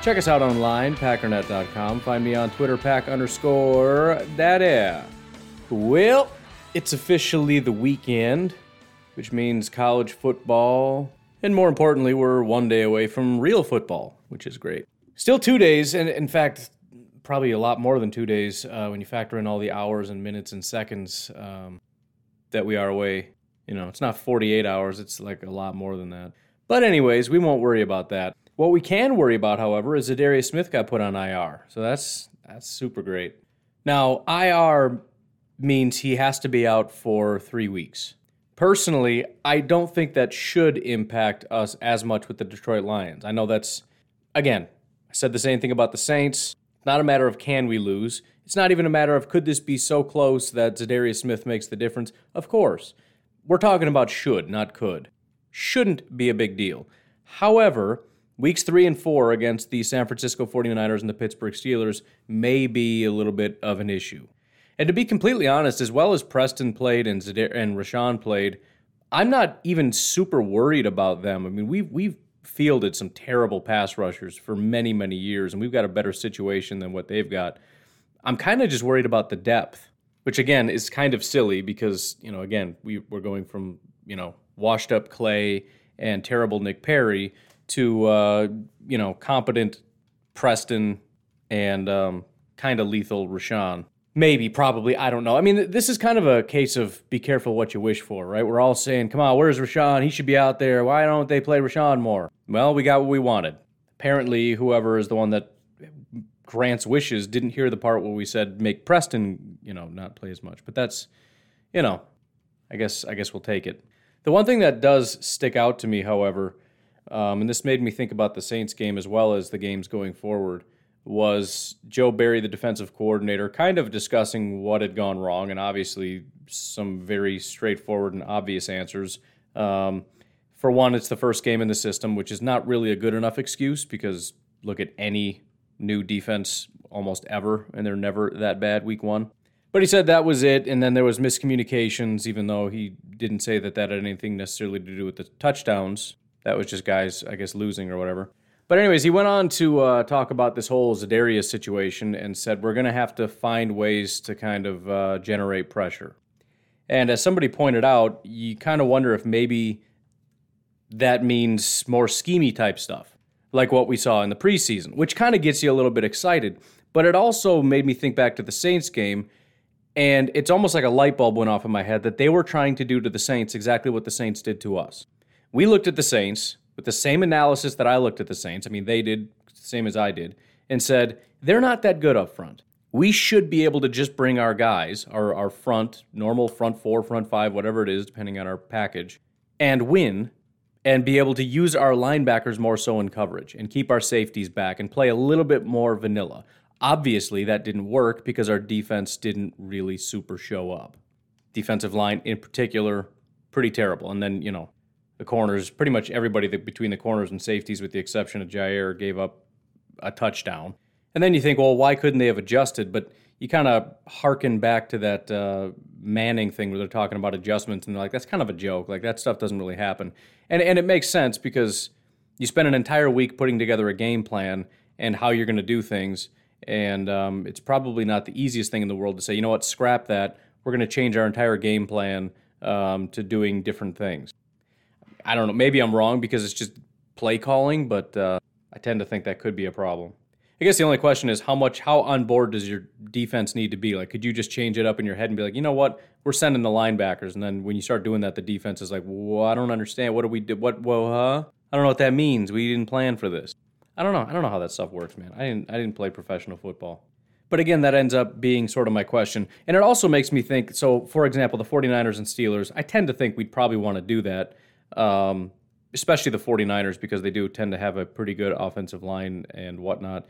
Check us out online, packernet.com. Find me on Twitter, pack underscore daddy. Well, it's officially the weekend, which means college football, and more importantly, we're one day away from real football, which is great. Still two days, and in fact, probably a lot more than two days uh, when you factor in all the hours and minutes and seconds um, that we are away. You know, it's not 48 hours, it's like a lot more than that. But, anyways, we won't worry about that. What we can worry about, however, is Za'Darius Smith got put on IR. So that's that's super great. Now, IR means he has to be out for three weeks. Personally, I don't think that should impact us as much with the Detroit Lions. I know that's, again, I said the same thing about the Saints. Not a matter of can we lose. It's not even a matter of could this be so close that Za'Darius Smith makes the difference. Of course. We're talking about should, not could. Shouldn't be a big deal. However, weeks three and four against the San Francisco 49ers and the Pittsburgh Steelers may be a little bit of an issue. And to be completely honest, as well as Preston played and Zadar- and Rashan played, I'm not even super worried about them. I mean, we've we've fielded some terrible pass rushers for many many years, and we've got a better situation than what they've got. I'm kind of just worried about the depth, which again is kind of silly because you know again we we're going from you know washed up Clay and terrible Nick Perry to uh, you know competent Preston and um, kind of lethal Rashan. Maybe, probably, I don't know. I mean, this is kind of a case of be careful what you wish for, right? We're all saying, come on, where's Rashan? He should be out there. Why don't they play Rashan more? Well, we got what we wanted. Apparently, whoever is the one that grants wishes didn't hear the part where we said make Preston, you know, not play as much. But that's, you know, I guess I guess we'll take it. The one thing that does stick out to me, however, um, and this made me think about the Saints game as well as the games going forward, was Joe Barry, the defensive coordinator, kind of discussing what had gone wrong, and obviously some very straightforward and obvious answers. Um, for one, it's the first game in the system, which is not really a good enough excuse because look at any new defense almost ever, and they're never that bad week one. But he said that was it, and then there was miscommunications, even though he didn't say that that had anything necessarily to do with the touchdowns. That was just guys, I guess, losing or whatever. But anyways, he went on to uh, talk about this whole Za'Darius situation and said we're going to have to find ways to kind of uh, generate pressure. And as somebody pointed out, you kind of wonder if maybe that means more schemy type stuff, like what we saw in the preseason, which kind of gets you a little bit excited. But it also made me think back to the Saints game, and it's almost like a light bulb went off in my head that they were trying to do to the Saints exactly what the Saints did to us. We looked at the Saints with the same analysis that I looked at the Saints. I mean, they did the same as I did, and said they're not that good up front. We should be able to just bring our guys, our, our front, normal front four, front five, whatever it is, depending on our package, and win and be able to use our linebackers more so in coverage and keep our safeties back and play a little bit more vanilla. Obviously, that didn't work because our defense didn't really super show up. Defensive line, in particular, pretty terrible. And then, you know, the corners, pretty much everybody that, between the corners and safeties, with the exception of Jaire, gave up a touchdown. And then you think, well, why couldn't they have adjusted? But you kind of harken back to that uh, Manning thing where they're talking about adjustments, and they're like, that's kind of a joke. Like that stuff doesn't really happen. And and it makes sense because you spend an entire week putting together a game plan and how you're going to do things, and um, it's probably not the easiest thing in the world to say, you know what, scrap that. We're going to change our entire game plan um, to doing different things. I don't know. Maybe I'm wrong because it's just play calling, but uh, I tend to think that could be a problem. I guess the only question is how much, how on board does your defense need to be? Like, could you just change it up in your head and be like, you know what, we're sending the linebackers, and then when you start doing that, the defense is like, well, I don't understand. What do we do? What? Whoa, huh? I don't know what that means. We didn't plan for this. I don't know. I don't know how that stuff works, man. I didn't. I didn't play professional football. But again, that ends up being sort of my question. And it also makes me think so, for example, the 49ers and Steelers, I tend to think we'd probably want to do that, um, especially the 49ers, because they do tend to have a pretty good offensive line and whatnot.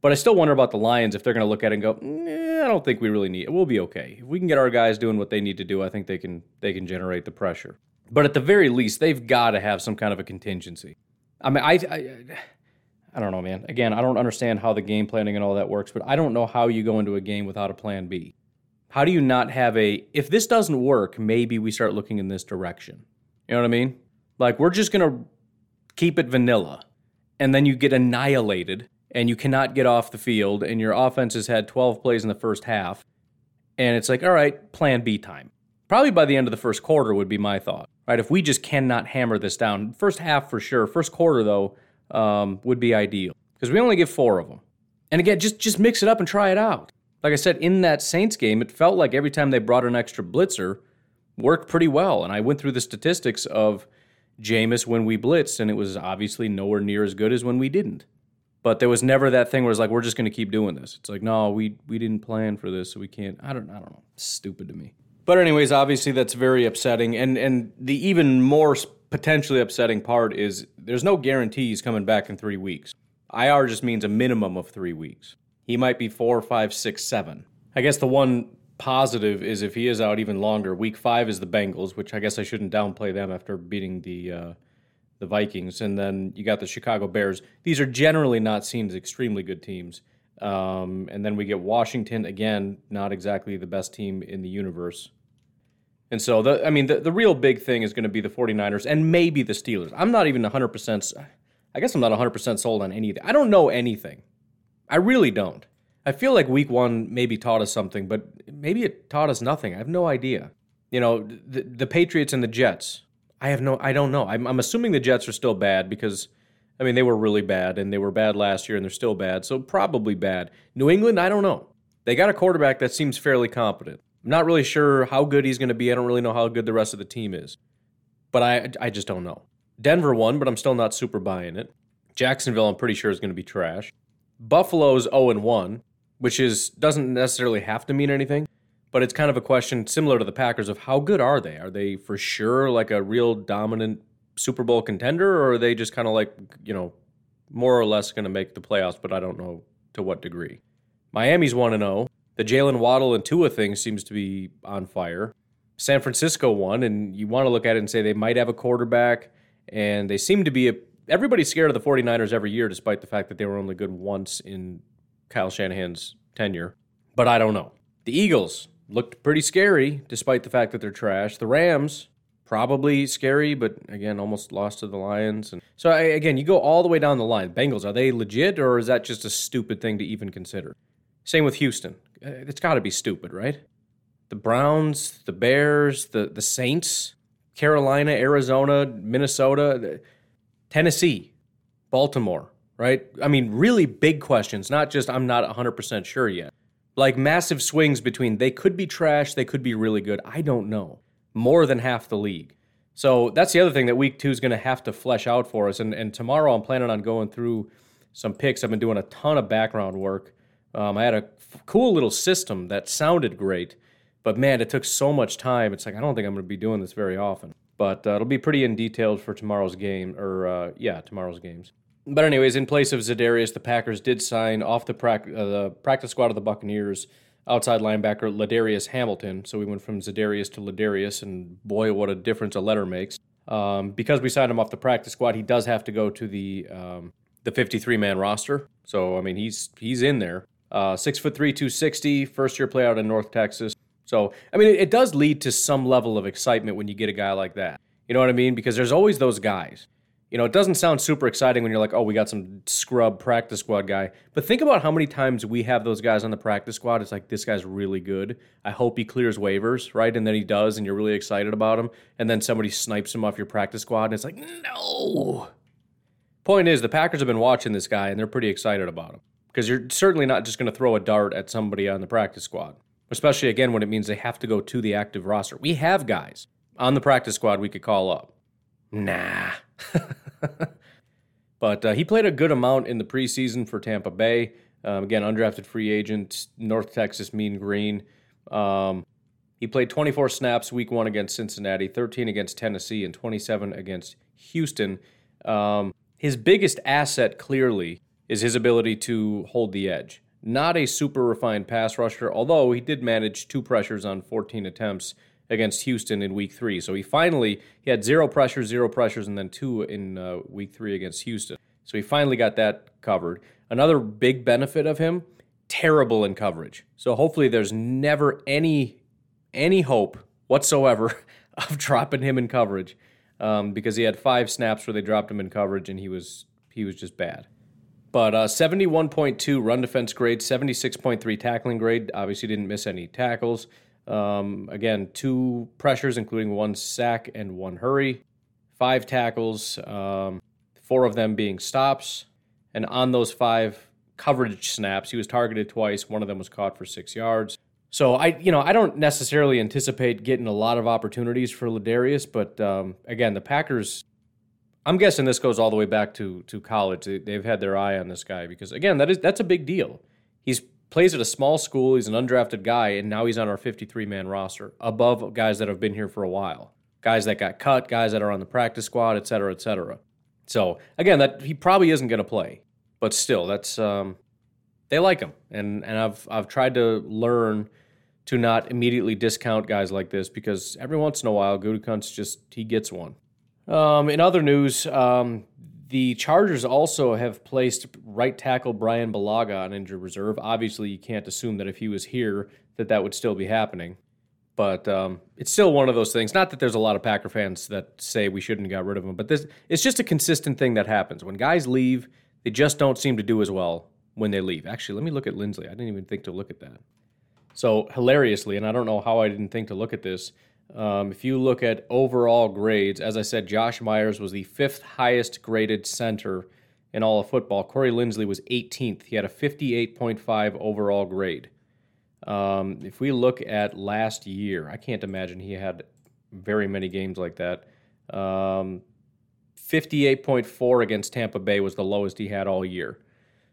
But I still wonder about the Lions if they're going to look at it and go, eh, I don't think we really need it. We'll be okay. If we can get our guys doing what they need to do, I think they can they can generate the pressure. But at the very least, they've got to have some kind of a contingency. I mean, I, I I don't know, man. Again, I don't understand how the game planning and all that works, but I don't know how you go into a game without a plan B. How do you not have a if this doesn't work, maybe we start looking in this direction. You know what I mean? Like we're just going to keep it vanilla. And then you get annihilated and you cannot get off the field and your offense has had 12 plays in the first half. And it's like, all right, plan B time. Probably by the end of the first quarter would be my thought. Right? If we just cannot hammer this down. First half for sure. First quarter though um, would be ideal because we only get 4 of them. And again, just just mix it up and try it out. Like I said, in that Saints game, it felt like every time they brought an extra blitzer, worked pretty well. And I went through the statistics of Jameis when we blitzed, and it was obviously nowhere near as good as when we didn't. But there was never that thing where it's like we're just going to keep doing this. It's like no, we we didn't plan for this, so we can't. I don't I don't know. It's stupid to me. But anyways, obviously that's very upsetting, and and the even more potentially upsetting part is there's no guarantees coming back in three weeks. IR just means a minimum of three weeks. He might be four, five, six, seven. I guess the one positive is if he is out even longer. Week five is the Bengals, which I guess I shouldn't downplay them after beating the uh, the Vikings, and then you got the Chicago Bears. These are generally not seen as extremely good teams. Um, and then we get Washington again, not exactly the best team in the universe. And so, the, I mean, the, the real big thing is going to be the 49ers and maybe the Steelers. I'm not even 100%, I guess I'm not 100% sold on any of that. I don't know anything. I really don't. I feel like week one maybe taught us something, but maybe it taught us nothing. I have no idea. You know, the, the Patriots and the Jets. I have no, I don't know. I'm, I'm assuming the Jets are still bad because, I mean, they were really bad and they were bad last year and they're still bad. So probably bad. New England, I don't know. They got a quarterback that seems fairly competent. I'm not really sure how good he's going to be. I don't really know how good the rest of the team is. But I, I just don't know. Denver won, but I'm still not super buying it. Jacksonville, I'm pretty sure, is going to be trash. Buffalo's 0 1 which is doesn't necessarily have to mean anything, but it's kind of a question similar to the Packers of how good are they? Are they for sure like a real dominant Super Bowl contender, or are they just kind of like you know more or less going to make the playoffs? But I don't know to what degree. Miami's one zero. Oh. The Jaylen Waddle and Tua thing seems to be on fire. San Francisco won, and you want to look at it and say they might have a quarterback, and they seem to be a. Everybody's scared of the 49ers every year, despite the fact that they were only good once in Kyle Shanahan's tenure, but I don't know. The Eagles looked pretty scary despite the fact that they're trash. The Rams probably scary, but again, almost lost to the Lions. And so I, again, you go all the way down the line. Bengals are they legit or is that just a stupid thing to even consider? Same with Houston. Uh, it's got to be stupid, right? The Browns, the Bears, the the Saints, Carolina, Arizona, Minnesota, Tennessee, Baltimore right? I mean, really big questions, not just I'm not 100% sure yet. Like massive swings between they could be trash, they could be really good. I don't know. More than half the league. So that's the other thing that week two is going to have to flesh out for us. And, and tomorrow I'm planning on going through some picks. I've been doing a ton of background work. Um, I had a f- cool little system that sounded great, but man, it took so much time. It's like, I don't think I'm going to be doing this very often. But uh, it'll be pretty in detailed for tomorrow's game, or uh, yeah, tomorrow's games. But anyways, in place of Za'Darius, the Packers did sign off the, pra- uh, the practice squad of the Buccaneers outside linebacker Ladarius Hamilton. So we went from Za'Darius to Ladarius, and boy, what a difference a letter makes. Um, because we signed him off the practice squad, he does have to go to the um, the 53 man roster. So I mean, he's he's in there. Uh, six foot three, 260, first year play out in North Texas. So I mean, it, it does lead to some level of excitement when you get a guy like that. You know what I mean? Because there's always those guys you know, it doesn't sound super exciting when you're like, oh, we got some scrub practice squad guy. But think about how many times we have those guys on the practice squad. It's like, this guy's really good. I hope he clears waivers, right? And then he does, and you're really excited about him. And then somebody snipes him off your practice squad, and it's like, no. Point is, the Packers have been watching this guy, and they're pretty excited about him. Because you're certainly not just going to throw a dart at somebody on the practice squad, especially again when it means they have to go to the active roster. We have guys on the practice squad we could call up. Nah. but uh, he played a good amount in the preseason for Tampa Bay. Um, again, undrafted free agent, North Texas Mean Green. Um, he played 24 snaps week one against Cincinnati, 13 against Tennessee, and 27 against Houston. Um, his biggest asset, clearly, is his ability to hold the edge. Not a super refined pass rusher, although he did manage two pressures on 14 attempts against Houston in week three. So he finally he had zero pressures, zero pressures, and then two in uh, week three against Houston. So he finally got that covered. Another big benefit of him, terrible in coverage. So hopefully there's never any any hope whatsoever of dropping him in coverage um, because he had five snaps where they dropped him in coverage and he was he was just bad. But uh, 71.2 run defense grade, 76.3 tackling grade. Obviously, didn't miss any tackles. Um, again, two pressures, including one sack and one hurry, five tackles, um, four of them being stops. And on those five coverage snaps, he was targeted twice. One of them was caught for six yards. So I, you know, I don't necessarily anticipate getting a lot of opportunities for Ladarius, but um, again, the Packers. I'm guessing this goes all the way back to to college. They, have had their eye on this guy because again, that is that's a big deal. He's plays at a small school. He's an undrafted guy, and now he's on our 53 man roster, above guys that have been here for a while, guys that got cut, guys that are on the practice squad, et cetera, et cetera. So again, that he probably isn't going to play, but still, that's um, they like him, and and I've I've tried to learn to not immediately discount guys like this because every once in a while, Gutekunst just he gets one. Um, in other news, um, the Chargers also have placed right tackle Brian Bulaga on injured reserve. Obviously, you can't assume that if he was here that that would still be happening. But um, it's still one of those things. Not that there's a lot of Packer fans that say we shouldn't have got rid of him, but this it's just a consistent thing that happens. When guys leave, they just don't seem to do as well when they leave. Actually, let me look at Linsley. I didn't even think to look at that. So hilariously, and I don't know how I didn't think to look at this. Um, if you look at overall grades, as I said, Josh Myers was the fifth highest graded center in all of football. Corey Linsley was 18th. He had a 58.5 overall grade. Um, if we look at last year, I can't imagine he had very many games like that. Um, 58.4 against Tampa Bay was the lowest he had all year.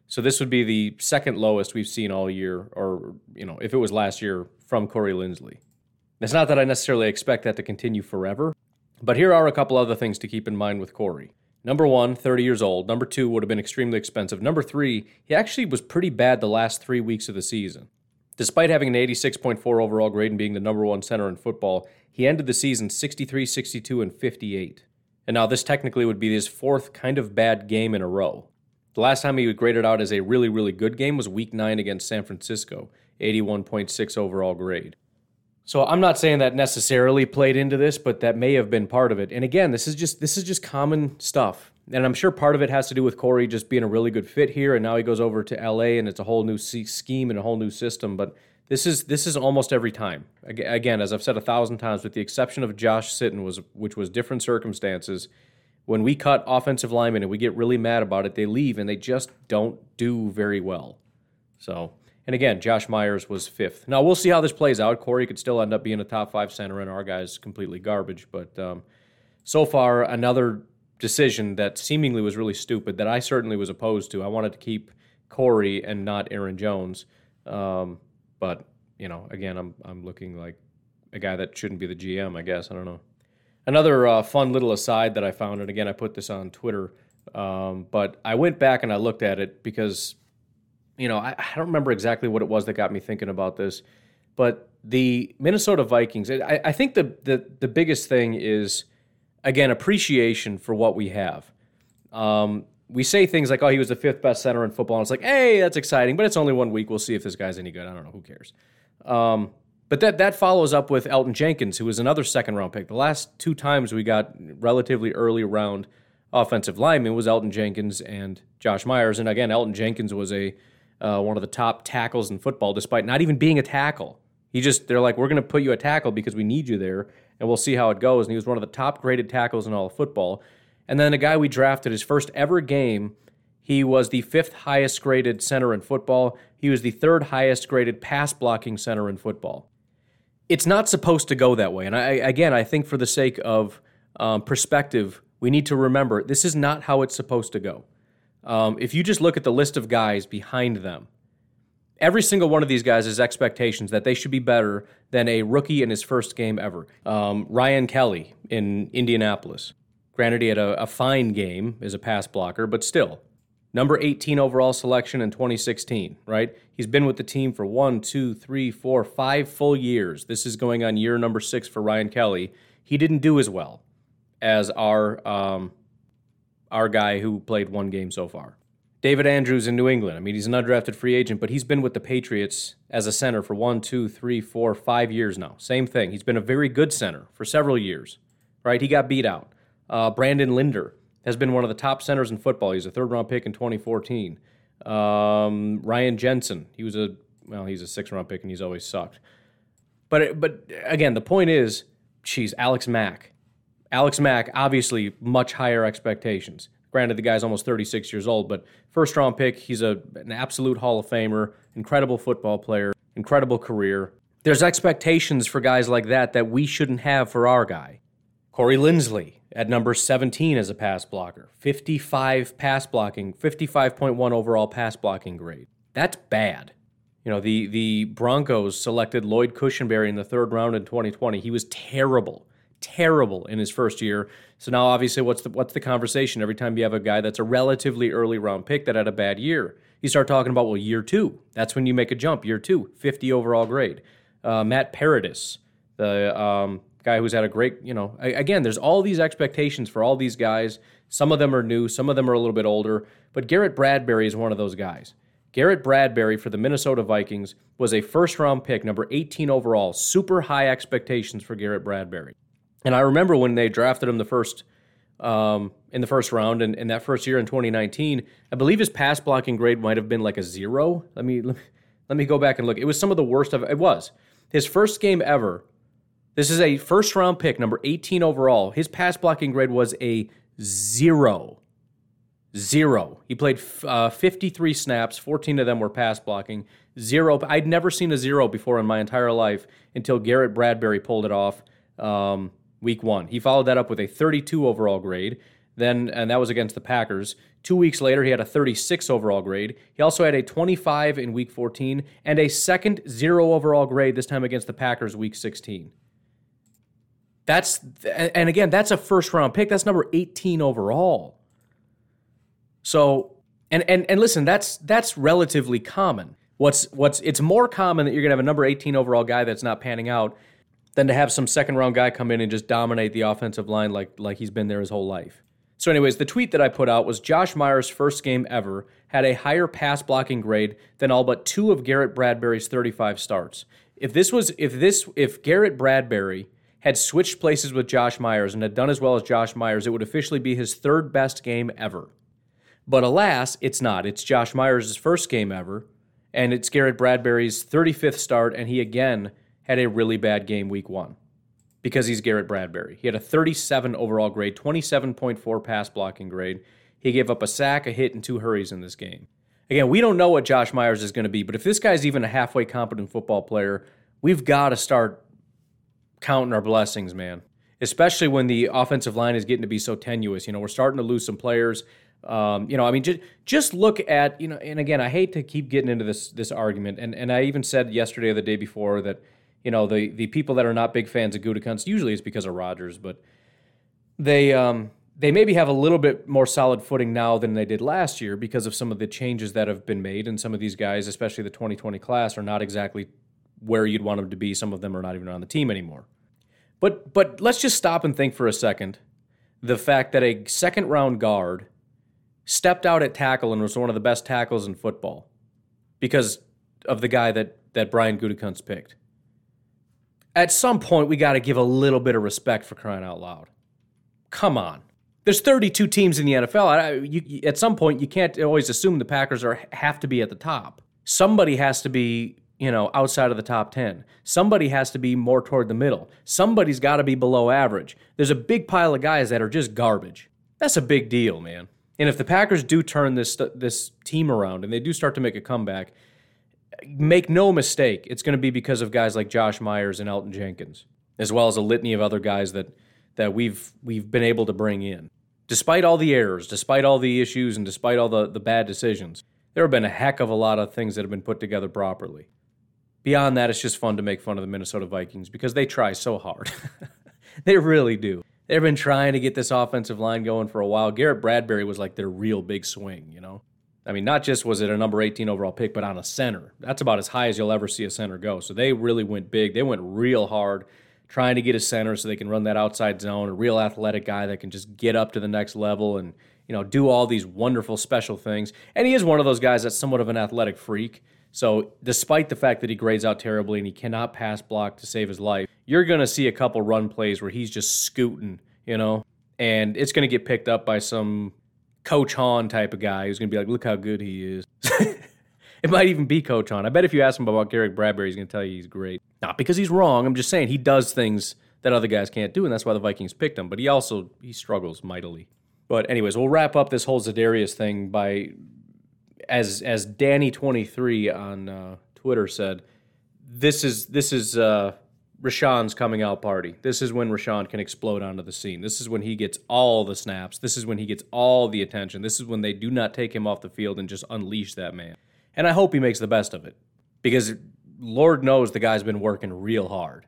So this would be the second lowest we've seen all year, or you know, if it was last year from Corey Linsley. It's not that I necessarily expect that to continue forever, but here are a couple other things to keep in mind with Corey. Number one, 30 years old. Number two, would have been extremely expensive. Number three, he actually was pretty bad the last three weeks of the season. Despite having an 86.4 overall grade and being the number one center in football, he ended the season 63, 62, and 58. And now this technically would be his fourth kind of bad game in a row. The last time he was graded out as a really, really good game was week nine against San Francisco, 81.6 overall grade. So I'm not saying that necessarily played into this, but that may have been part of it. And again, this is just this is just common stuff. And I'm sure part of it has to do with Corey just being a really good fit here, and now he goes over to LA, and it's a whole new scheme and a whole new system. But this is this is almost every time. Again, as I've said a thousand times, with the exception of Josh Sitton, was which was different circumstances. When we cut offensive linemen and we get really mad about it, they leave and they just don't do very well. So and again, Josh Myers was fifth. Now we'll see how this plays out. Corey could still end up being a top five center, and our guy's completely garbage. But um, so far, another decision that seemingly was really stupid that I certainly was opposed to. I wanted to keep Corey and not Aaron Jones. Um, but you know, again, I'm I'm looking like a guy that shouldn't be the GM. I guess I don't know. Another uh, fun little aside that I found, and again, I put this on Twitter. Um, but I went back and I looked at it because you know, I, I, don't remember exactly what it was that got me thinking about this, but the Minnesota Vikings. I, I think the, the the biggest thing is again appreciation for what we have. Um, we say things like, "Oh, he was the fifth best center in football," and it's like, "Hey, that's exciting," but it's only one week. We'll see if this guy's any good. I don't know. Who cares? Um, but that that follows up with Elgton Jenkins, who was another second round pick. The last two times we got relatively early round offensive linemen was Elgton Jenkins and Josh Myers, and again, Elgton Jenkins was a uh, one of the top tackles in football, despite not even being a tackle. He just, they're like, we're going to put you a tackle because we need you there, and we'll see how it goes. And he was one of the top graded tackles in all of football. And then a guy we drafted, his first ever game, he was the fifth highest graded center in football. He was the third highest graded pass blocking center in football. It's not supposed to go that way. And I, again, I think for the sake of um, perspective, we need to remember this is not how it's supposed to go. Um, if you just look at the list of guys behind them, every single one of these guys has expectations that they should be better than a rookie in his first game ever. Um, Ryan Kelly in Indianapolis. Granted, he had a, a, fine game as a pass blocker, but still, number 18 overall selection in 2016, right? He's been with the team for one, two, three, four, five full years. This is going on year number six for Ryan Kelly. He didn't do as well as our um, our guy who played one game so far. David Andrews in New England. I mean, he's an undrafted free agent, but he's been with the Patriots as a center for one, two, three, four, five years now. Same thing. He's been a very good center for several years, right? He got beat out. Uh, Brandon Linder has been one of the top centers in football. He's a third round pick in 2014. Um, Ryan Jensen, he was a well, he's a six round pick and he's always sucked. But but again, the point is, geez, Alex Mack. Alex Mack, obviously much higher expectations. Granted, the guy's almost 36 years old, but first round pick, he's a, an absolute Hall of Famer, incredible football player, incredible career. There's expectations for guys like that that we shouldn't have for our guy. Corey Linsley at number 17 as a pass blocker, 55 pass blocking, 55.1 overall pass blocking grade. That's bad. You know, the the Broncos selected Lloyd Cushenberry in the third round in 2020. He was terrible terrible in his first year. So now, obviously, what's the what's the conversation every time you have a guy that's a relatively early round pick that had a bad year? You start talking about well, year two. That's when you make a jump. Year two, 50 overall grade. Uh, Matt Paradis, the um, guy who's had a great, you know, again, there's all these expectations for all these guys. Some of them are new, some of them are a little bit older, but Garrett Bradbury is one of those guys. Garrett Bradbury for the Minnesota Vikings was a first round pick, number 18 overall. Super high expectations for Garrett Bradbury. And I remember when they drafted him the first um, in the first round, and in that first year in 2019, I believe his pass blocking grade might have been like a zero. Let me let me, let me go back and look. It was some of the worst of it. Was his first game ever. This is a first round pick, number 18 overall. His pass blocking grade was a zero. Zero. He played uh, 53 snaps, 14 of them were pass blocking. Zero. I'd never seen a zero before in my entire life until Garrett Bradbury pulled it off. Um, week one. He followed that up with a 32 overall grade. Then, and that was against the Packers. Two weeks later, he had a 36 overall grade. He also had a 25 in week 14 and a second zero overall grade, this time against the Packers, week 16. That's, and again, that's a first round pick. That's number 18 overall. So, and, and, and listen, that's, that's relatively common. What's, what's, it's more common that you're going to have a number 18 overall guy that's not panning out than to have some second round guy come in and just dominate the offensive line like like he's been there his whole life. So, anyways, the tweet that I put out was Josh Myers' first game ever had a higher pass blocking grade than all but two of Garrett Bradbury's 35 starts. If this was if this if Garrett Bradbury had switched places with Josh Myers and had done as well as Josh Myers, it would officially be his third best game ever. But alas, it's not. It's Josh Myers' first game ever, and it's Garrett Bradbury's 35th start, and he again had a really bad game week one because he's Garrett Bradbury. He had a 37 overall grade, 27.4 pass blocking grade. He gave up a sack, a hit, and two hurries in this game. Again, we don't know what Josh Myers is going to be, but if this guy's even a halfway competent football player, we've got to start counting our blessings, man. Especially when the offensive line is getting to be so tenuous. You know, we're starting to lose some players. Um, you know, I mean, just just look at you know, and again, I hate to keep getting into this this argument, and and I even said yesterday or the day before that you know the the people that are not big fans of Gutekunst usually it's because of Rodgers, but they um, they maybe have a little bit more solid footing now than they did last year because of some of the changes that have been made, and some of these guys, especially the 2020 class, are not exactly where you'd want them to be. Some of them are not even on the team anymore. But but let's just stop and think for a second. The fact that a second round guard stepped out at tackle and was one of the best tackles in football because of the guy that that Brian Gutekunst picked at some point we got to give a little bit of respect for crying out loud. Come on. There's 32 teams in the NFL. I, you, at some point, you can't always assume the Packers are have to be at the top. Somebody has to be, you know, outside of the top 10. Somebody has to be more toward the middle. Somebody's got to be below average. There's a big pile of guys that are just garbage. That's a big deal, man. And if the Packers do turn this this team around and they do start to make a comeback, make no mistake, it's going to be because of guys like Josh Myers and Elgton Jenkins, as well as a litany of other guys that that we've we've been able to bring in. Despite all the errors, despite all the issues, and despite all the, the bad decisions, there have been a heck of a lot of things that have been put together properly. Beyond that, it's just fun to make fun of the Minnesota Vikings because they try so hard. they really do. They've been trying to get this offensive line going for a while. Garrett Bradbury was like their real big swing, you know? I mean, not just was it a number 18 overall pick, but on a center. That's about as high as you'll ever see a center go. So they really went big. They went real hard trying to get a center so they can run that outside zone, a real athletic guy that can just get up to the next level and, you know, do all these wonderful special things. And he is one of those guys that's somewhat of an athletic freak. So, despite the fact that he grades out terribly and he cannot pass block to save his life, you're going to see a couple run plays where he's just scooting, you know, and it's going to get picked up by some Coach Hahn type of guy who's going to be like, look how good he is. it might even be Coach Hahn. I bet if you ask him about Garrett Bradbury, he's going to tell you he's great. Not because he's wrong. I'm just saying he does things that other guys can't do, and that's why the Vikings picked him. But he also he struggles mightily. But anyways, we'll wrap up this whole Za'Darius thing by as as Danny twenty three on uh, Twitter said, this is this is uh, Rashan's coming out party. This is when Rashan can explode onto the scene. This is when he gets all the snaps. This is when he gets all the attention. This is when they do not take him off the field and just unleash that man. And I hope he makes the best of it because Lord knows the guy's been working real hard.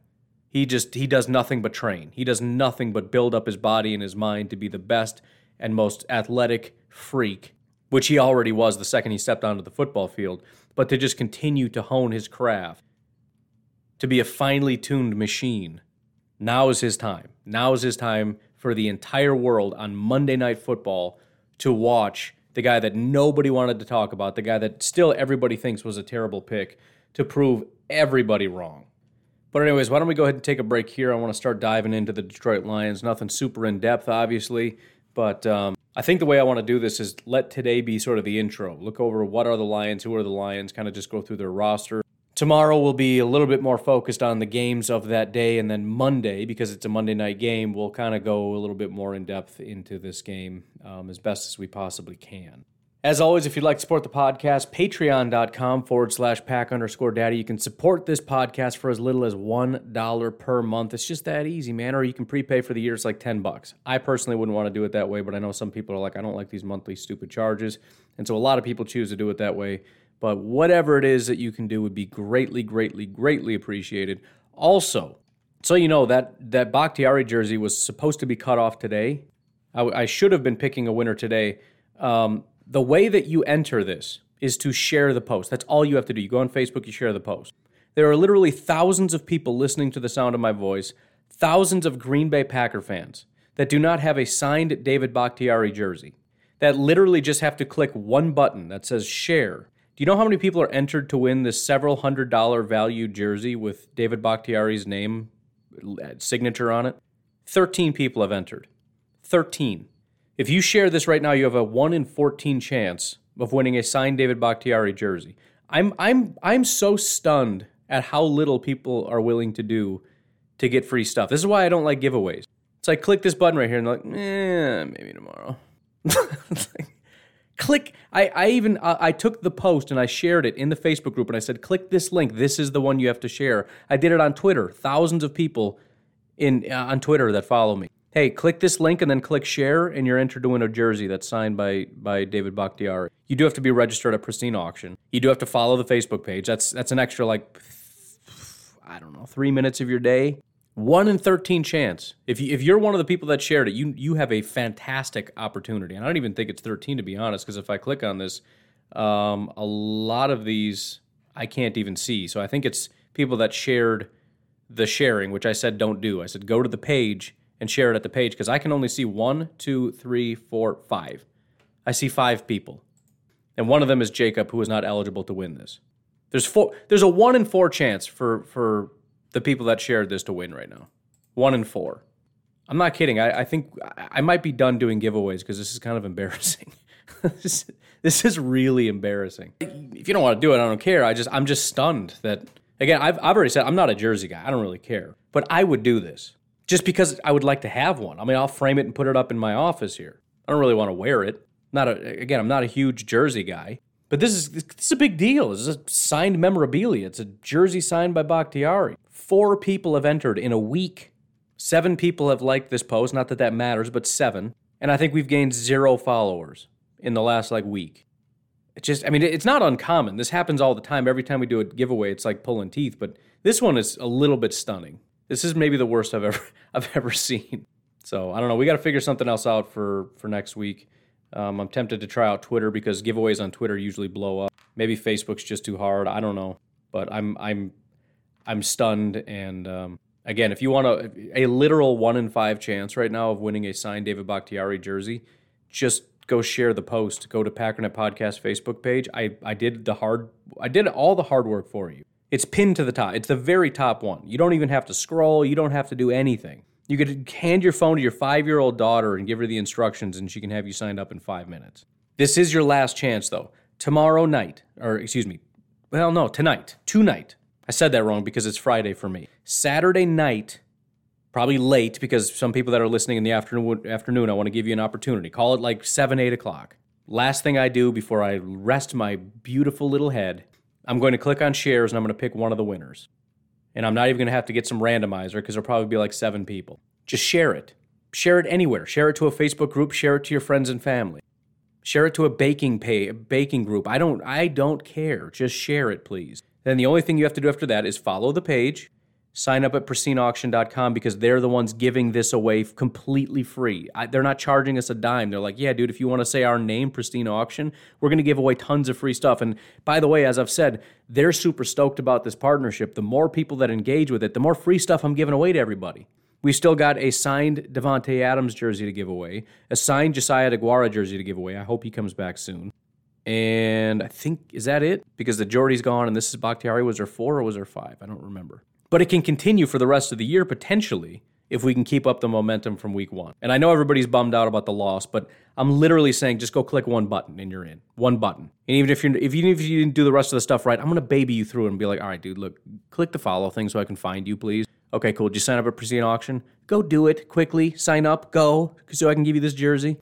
He just he does nothing but train. He does nothing but build up his body and his mind to be the best and most athletic freak which he already was the second he stepped onto the football field, but to just continue to hone his craft, to be a finely tuned machine. Now is his time. Now is his time for the entire world on Monday Night Football to watch the guy that nobody wanted to talk about, the guy that still everybody thinks was a terrible pick, to prove everybody wrong. But, anyways, why don't we go ahead and take a break here? I want to start diving into the Detroit Lions. Nothing super in depth, obviously, but um, I think the way I want to do this is let today be sort of the intro. Look over what are the Lions, who are the Lions, kind of just go through their roster. Tomorrow will be a little bit more focused on the games of that day, and then Monday, because it's a Monday night game, we'll kind of go a little bit more in depth into this game um, as best as we possibly can. As always, if you'd like to support the podcast, patreon.com forward slash pack underscore daddy. You can support this podcast for as little as $1 per month. It's just that easy, man. Or you can prepay for the year. It's like 10 bucks. I personally wouldn't want to do it that way, but I know some people are like, I don't like these monthly stupid charges. And so a lot of people choose to do it that way. But whatever it is that you can do would be greatly, greatly, greatly appreciated. Also, so you know that that Bakhtiari jersey was supposed to be cut off today. I, I should have been picking a winner today. Um, the way that you enter this is to share the post. That's all you have to do. You go on Facebook, you share the post. There are literally thousands of people listening to the sound of my voice, thousands of Green Bay Packer fans that do not have a signed David Bakhtiari jersey, that literally just have to click one button that says share. Do you know how many people are entered to win this several hundred dollar value jersey with David Bakhtiari's name uh, signature on it? 13 people have entered. 13. If you share this right now, you have a 1 in 14 chance of winning a signed David Bakhtiari jersey. I'm I'm I'm so stunned at how little people are willing to do to get free stuff. This is why I don't like giveaways. It's like click this button right here and like, eh, maybe tomorrow. click. I I even I, I took the post and I shared it in the Facebook group and I said, click this link. This is the one you have to share. I did it on Twitter. Thousands of people in uh, on Twitter that follow me hey, click this link and then click share, and you're entered to win a jersey that's signed by by David Bakhtiari. You do have to be registered at Pristine Auction. You do have to follow the Facebook page. That's that's an extra like I don't know three minutes of your day. One in thirteen chance. If you if you're one of the people that shared it, you you have a fantastic opportunity. And I don't even think it's thirteen to be honest, because if I click on this, um, a lot of these I can't even see. So I think it's people that shared the sharing, which I said don't do. I said go to the page and share it at the page because I can only see one, two, three, four, five. I see five people. And one of them is Jacob, who is not eligible to win this. There's four there's a one in four chance for for the people that shared this to win right now. One in four. I'm not kidding. I, I think I might be done doing giveaways because this is kind of embarrassing. this, this is really embarrassing. If you don't want to do it, I don't care. I just I'm just stunned that again, I've I've already said I'm not a jersey guy. I don't really care. But I would do this just because I would like to have one. I mean, I'll frame it and put it up in my office here. I don't really want to wear it. Not a, again, I'm not a huge jersey guy, but this is this is a big deal. This is a signed memorabilia. It's a jersey signed by Bakhtiari. Four people have entered in a week. Seven people have liked this post. Not that that matters, but seven. And I think we've gained zero followers in the last like week. It's just, I mean, it's not uncommon. This happens all the time. Every time we do a giveaway, it's like pulling teeth. But this one is a little bit stunning. This is maybe the worst I've ever I've ever seen. So I don't know. We got to figure something else out for for next week. Um, I'm tempted to try out Twitter because giveaways on Twitter usually blow up. Maybe Facebook's just too hard. I don't know, but I'm I'm I'm stunned. And um, again, if you want a, a literal one in five chance right now of winning a signed David Bakhtiari jersey, just go share the post. Go to Packernet Podcast Facebook page. I I did the hard I did all the hard work for you. It's pinned to the top. It's the very top one. You don't even have to scroll. You don't have to do anything. You could hand your phone to your five year old daughter and give her the instructions, and she can have you signed up in five minutes. This is your last chance, though. Tomorrow night, or excuse me, well, no, tonight, tonight. I said that wrong because it's Friday for me. Saturday night, probably late because some people that are listening in the afternoon, afternoon I want to give you an opportunity. Call it like 7, 8 o'clock. Last thing I do before I rest my beautiful little head, I'm going to click on shares and I'm going to pick one of the winners and I'm not even going to have to get some randomizer because there'll probably be like seven people. Just share it. Share it anywhere. Share it to a Facebook group. Share it to your friends and family. Share it to a baking pay, a baking group. I don't I don't care. Just share it, please. Then the only thing you have to do after that is follow the page sign up at pristineauction.com because they're the ones giving this away completely free. I, they're not charging us a dime. They're like, yeah, dude, if you want to say our name, Pristine Auction, we're going to give away tons of free stuff. And by the way, as I've said, they're super stoked about this partnership. The more people that engage with it, the more free stuff I'm giving away to everybody. We still got a signed Davante Adams jersey to give away, a signed Josiah DeGuara jersey to give away. I hope he comes back soon. And I think, is that it? Because the Jordy's gone and this is Bakhtiari. Was there four or was there five? I don't remember. But it can continue for the rest of the year potentially if we can keep up the momentum from week one. And I know everybody's bummed out about the loss, but I'm literally saying just go click one button and you're in. One button. And even if you're if even if you didn't do the rest of the stuff right, I'm gonna baby you through and be like, all right, dude, look, click the follow thing so I can find you, please. Okay, cool. Did you sign up at Pristine Auction? Go do it quickly. Sign up. Go so I can give you this jersey.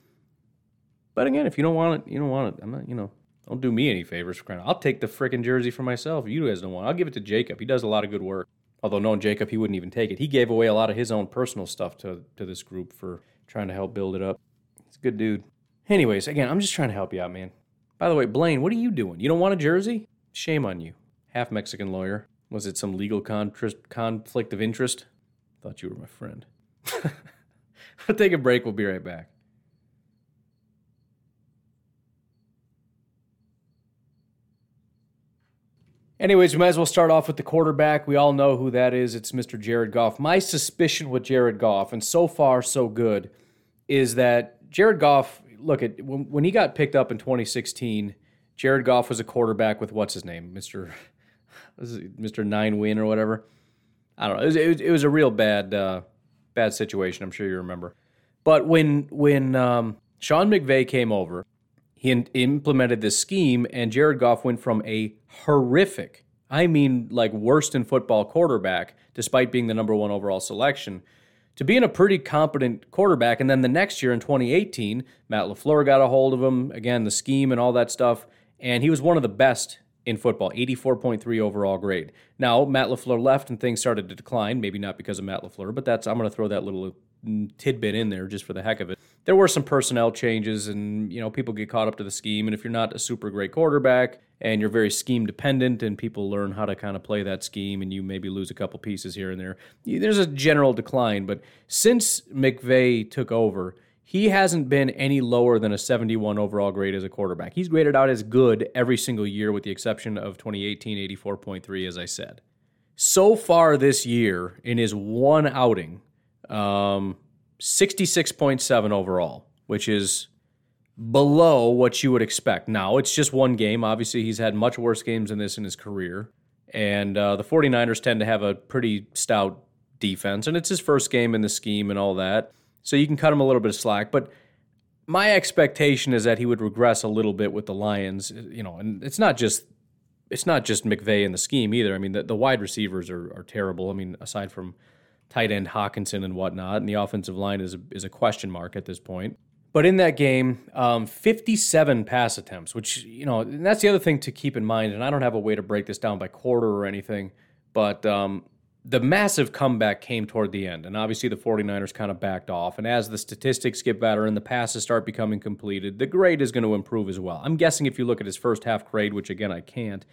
But again, if you don't want it, you don't want it. I'm not, you know, don't do me any favors for crying. I'll take the freaking jersey for myself. You guys don't want, it. I'll give it to Jacob. He does a lot of good work. Although knowing Jacob, he wouldn't even take it. He gave away a lot of his own personal stuff to to this group for trying to help build it up. He's a good dude. Anyways, again, I'm just trying to help you out, man. By the way, Blaine, what are you doing? You don't want a jersey? Shame on you. Half Mexican lawyer. Was it some legal conflict of interest? Thought you were my friend. I'll take a break. We'll be right back. Anyways, we might as well start off with the quarterback. We all know who that is. It's Mr. Jared Goff. My suspicion with Jared Goff, and so far so good, is that Jared Goff. Look at when, when he got picked up in 2016. Jared Goff was a quarterback with what's his name, Mr. Mr. Nine Win or whatever. I don't know. It was, it was, it was a real bad uh, bad situation. I'm sure you remember. But when when um, Sean McVay came over, he in- implemented this scheme, and Jared Goff went from a horrific, I mean, like worst in football quarterback, despite being the number one overall selection, to being a pretty competent quarterback. And then the next year in 2018, Matt LaFleur got a hold of him, again, the scheme and all that stuff, and he was one of the best in football, 84.3 overall grade. Now, Matt LaFleur left and things started to decline, maybe not because of Matt LaFleur, but that's, I'm going to throw that little tidbit in there just for the heck of it. There were some personnel changes, and you know people get caught up to the scheme. And if you're not a super great quarterback and you're very scheme dependent, and people learn how to kind of play that scheme, and you maybe lose a couple pieces here and there, there's a general decline. But since McVay took over, he hasn't been any lower than a 71 overall grade as a quarterback. He's graded out as good every single year, with the exception of 2018, 84.3, as I said. So far this year, in his one outing, um, 66.7 overall, which is below what you would expect. Now, it's just one game. Obviously, he's had much worse games than this in his career. And uh, the 49ers tend to have a pretty stout defense, and it's his first game in the scheme and all that. So you can cut him a little bit of slack. But my expectation is that he would regress a little bit with the Lions, you know, and it's not just it's not just McVay in the scheme either. I mean, the, the wide receivers are, are terrible. I mean, aside from tight end Hockenson and whatnot, and the offensive line is a, is a question mark at this point. But in that game, um, 57 pass attempts, which, you know, and that's the other thing to keep in mind. And I don't have a way to break this down by quarter or anything, but um, the massive comeback came toward the end. And obviously, the 49ers kind of backed off. And as the statistics get better and the passes start becoming completed, the grade is going to improve as well. I'm guessing if you look at his first half grade, which again, I can't,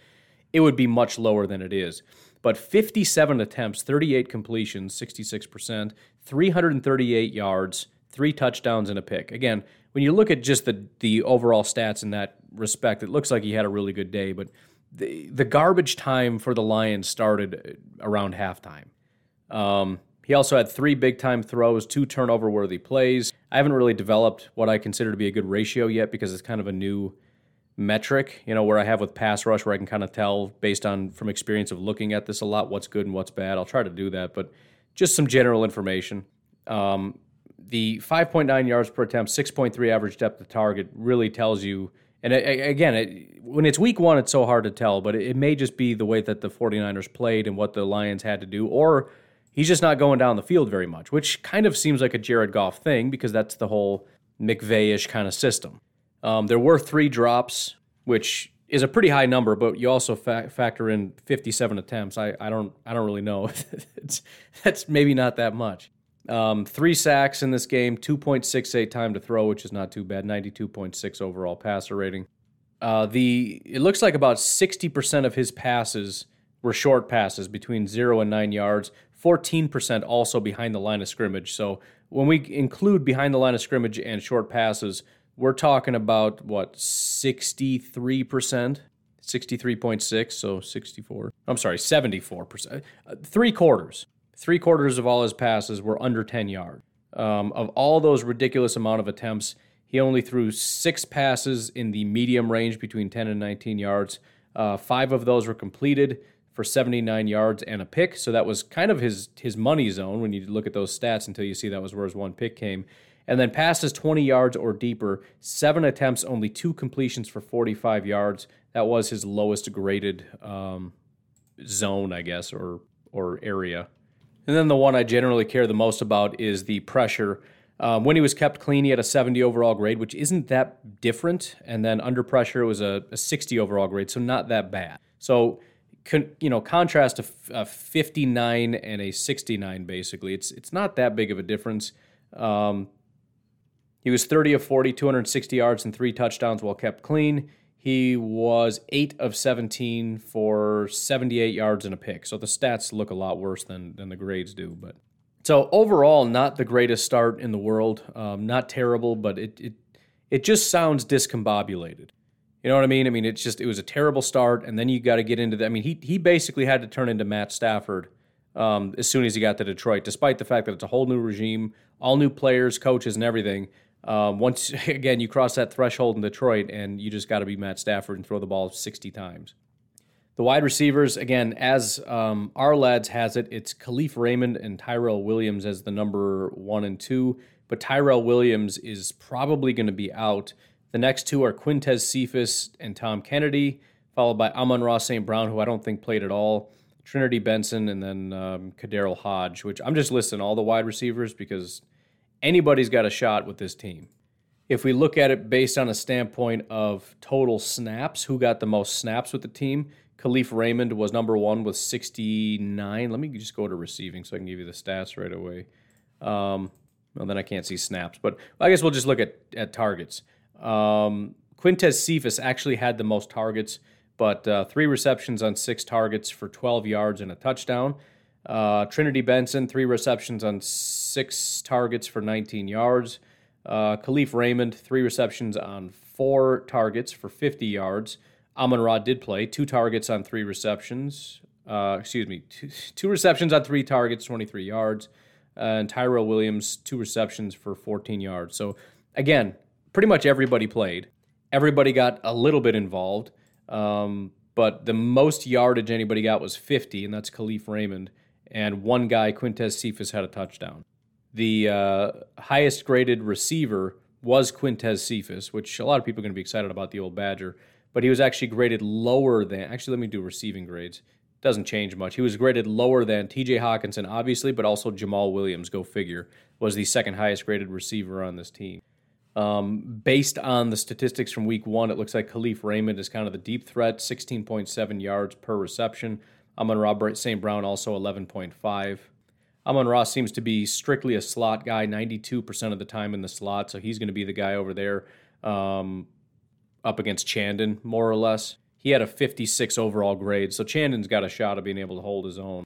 it would be much lower than it is but 57 attempts, 38 completions, 66%, 338 yards, three touchdowns and a pick. Again, when you look at just the the overall stats in that respect, it looks like he had a really good day. But the the garbage time for the Lions started around halftime. Um, he also had three big time throws, two turnover worthy plays. I haven't really developed what I consider to be a good ratio yet because it's kind of a new metric, you know, where I have with pass rush where I can kind of tell based on from experience of looking at this a lot what's good and what's bad. I'll try to do that, but just some general information. Um, the 5.9 yards per attempt, 6.3 average depth of target really tells you. And again, it, when it's week one, it's so hard to tell, but it may just be the way that the 49ers played and what the Lions had to do, or he's just not going down the field very much, which kind of seems like a Jared Goff thing because that's the whole McVay-ish kind of system. Um, there were three drops, which is a pretty high number, but you also fa- factor in 57 attempts. I, I don't I don't really know. that's maybe not that much. Um, three sacks in this game, 2.68 time to throw, which is not too bad. 92.6 overall passer rating. Uh, the it looks like about 60% of his passes were short passes between zero and nine yards. 14% also behind the line of scrimmage. So when we include behind the line of scrimmage and short passes, we're talking about what 63%, 63.6, so 64. I'm sorry, 74%. Uh, three quarters. Three quarters of all his passes were under 10 yards. Um, of all those ridiculous amount of attempts, he only threw six passes in the medium range between 10 and 19 yards. Uh, five of those were completed for 79 yards and a pick. So that was kind of his his money zone when you look at those stats until you see that was where his one pick came. And then passes 20 yards or deeper, seven attempts, only two completions for 45 yards. That was his lowest graded um, zone, I guess, or or area. And then the one I generally care the most about is the pressure. Um, when he was kept clean, he had a 70 overall grade, which isn't that different. And then under pressure, it was a, a 60 overall grade, so not that bad. So con, you know, contrast a 59 and a 69 basically. It's it's not that big of a difference. Um, he was 30 of 40, 260 yards and three touchdowns while kept clean. He was 8 of 17 for 78 yards and a pick. So the stats look a lot worse than, than the grades do. But so overall, not the greatest start in the world. Um, not terrible, but it, it it just sounds discombobulated. You know what I mean? I mean, it's just it was a terrible start, and then you got to get into that. I mean, he he basically had to turn into Matt Stafford um, as soon as he got to Detroit, despite the fact that it's a whole new regime, all new players, coaches, and everything. Um, once again, you cross that threshold in Detroit, and you just got to be Matt Stafford and throw the ball 60 times. The wide receivers, again, as um, Ourlads has it, it's Kalif Raymond and Tyrell Williams as the number one and two. But Tyrell Williams is probably going to be out the next two are Quintez Cephus and Tom Kennedy, followed by Amon Ra St. Brown, who I don't think played at all, Trinity Benson, and then um, KhaDarel Hodge, which I'm just listing all the wide receivers because anybody's got a shot with this team. If we look at it based on a standpoint of total snaps, who got the most snaps with the team? Kalif Raymond was number one with 69. Let me just go to receiving so I can give you the stats right away. Um, well, then I can't see snaps, but I guess we'll just look at, at targets. Um, Quintez Cephus actually had the most targets, but uh, three receptions on six targets for 12 yards and a touchdown. Uh, Trinity Benson, three receptions on six targets for 19 yards. Uh, Kalif Raymond, three receptions on four targets for 50 yards. Amon Ra did play, two targets on three receptions. Uh, excuse me, two, two, receptions on three targets, 23 yards. and Tyrell Williams, two receptions for 14 yards. So, again, pretty much everybody played. Everybody got a little bit involved, um, but the most yardage anybody got was 50, and that's Kalif Raymond. And one guy, Quintez Cephus, had a touchdown. The uh, highest graded receiver was Quintez Cephus, which a lot of people are going to be excited about the old Badger, but he was actually graded lower than. Actually, let me do receiving grades. Doesn't change much. He was graded lower than TJ Hockenson, obviously, but also Jamaal Williams, go figure, was the second highest graded receiver on this team. Um, based on the statistics from week one, it looks like Kalif Raymond is kind of the deep threat, 16.7 yards per reception. Amon Ra St. Brown also 11.5. Amon Ra seems to be strictly a slot guy, 92% of the time in the slot, so he's going to be the guy over there um, up against Chandon, more or less. He had a 56 overall grade, so Chandon's got a shot of being able to hold his own.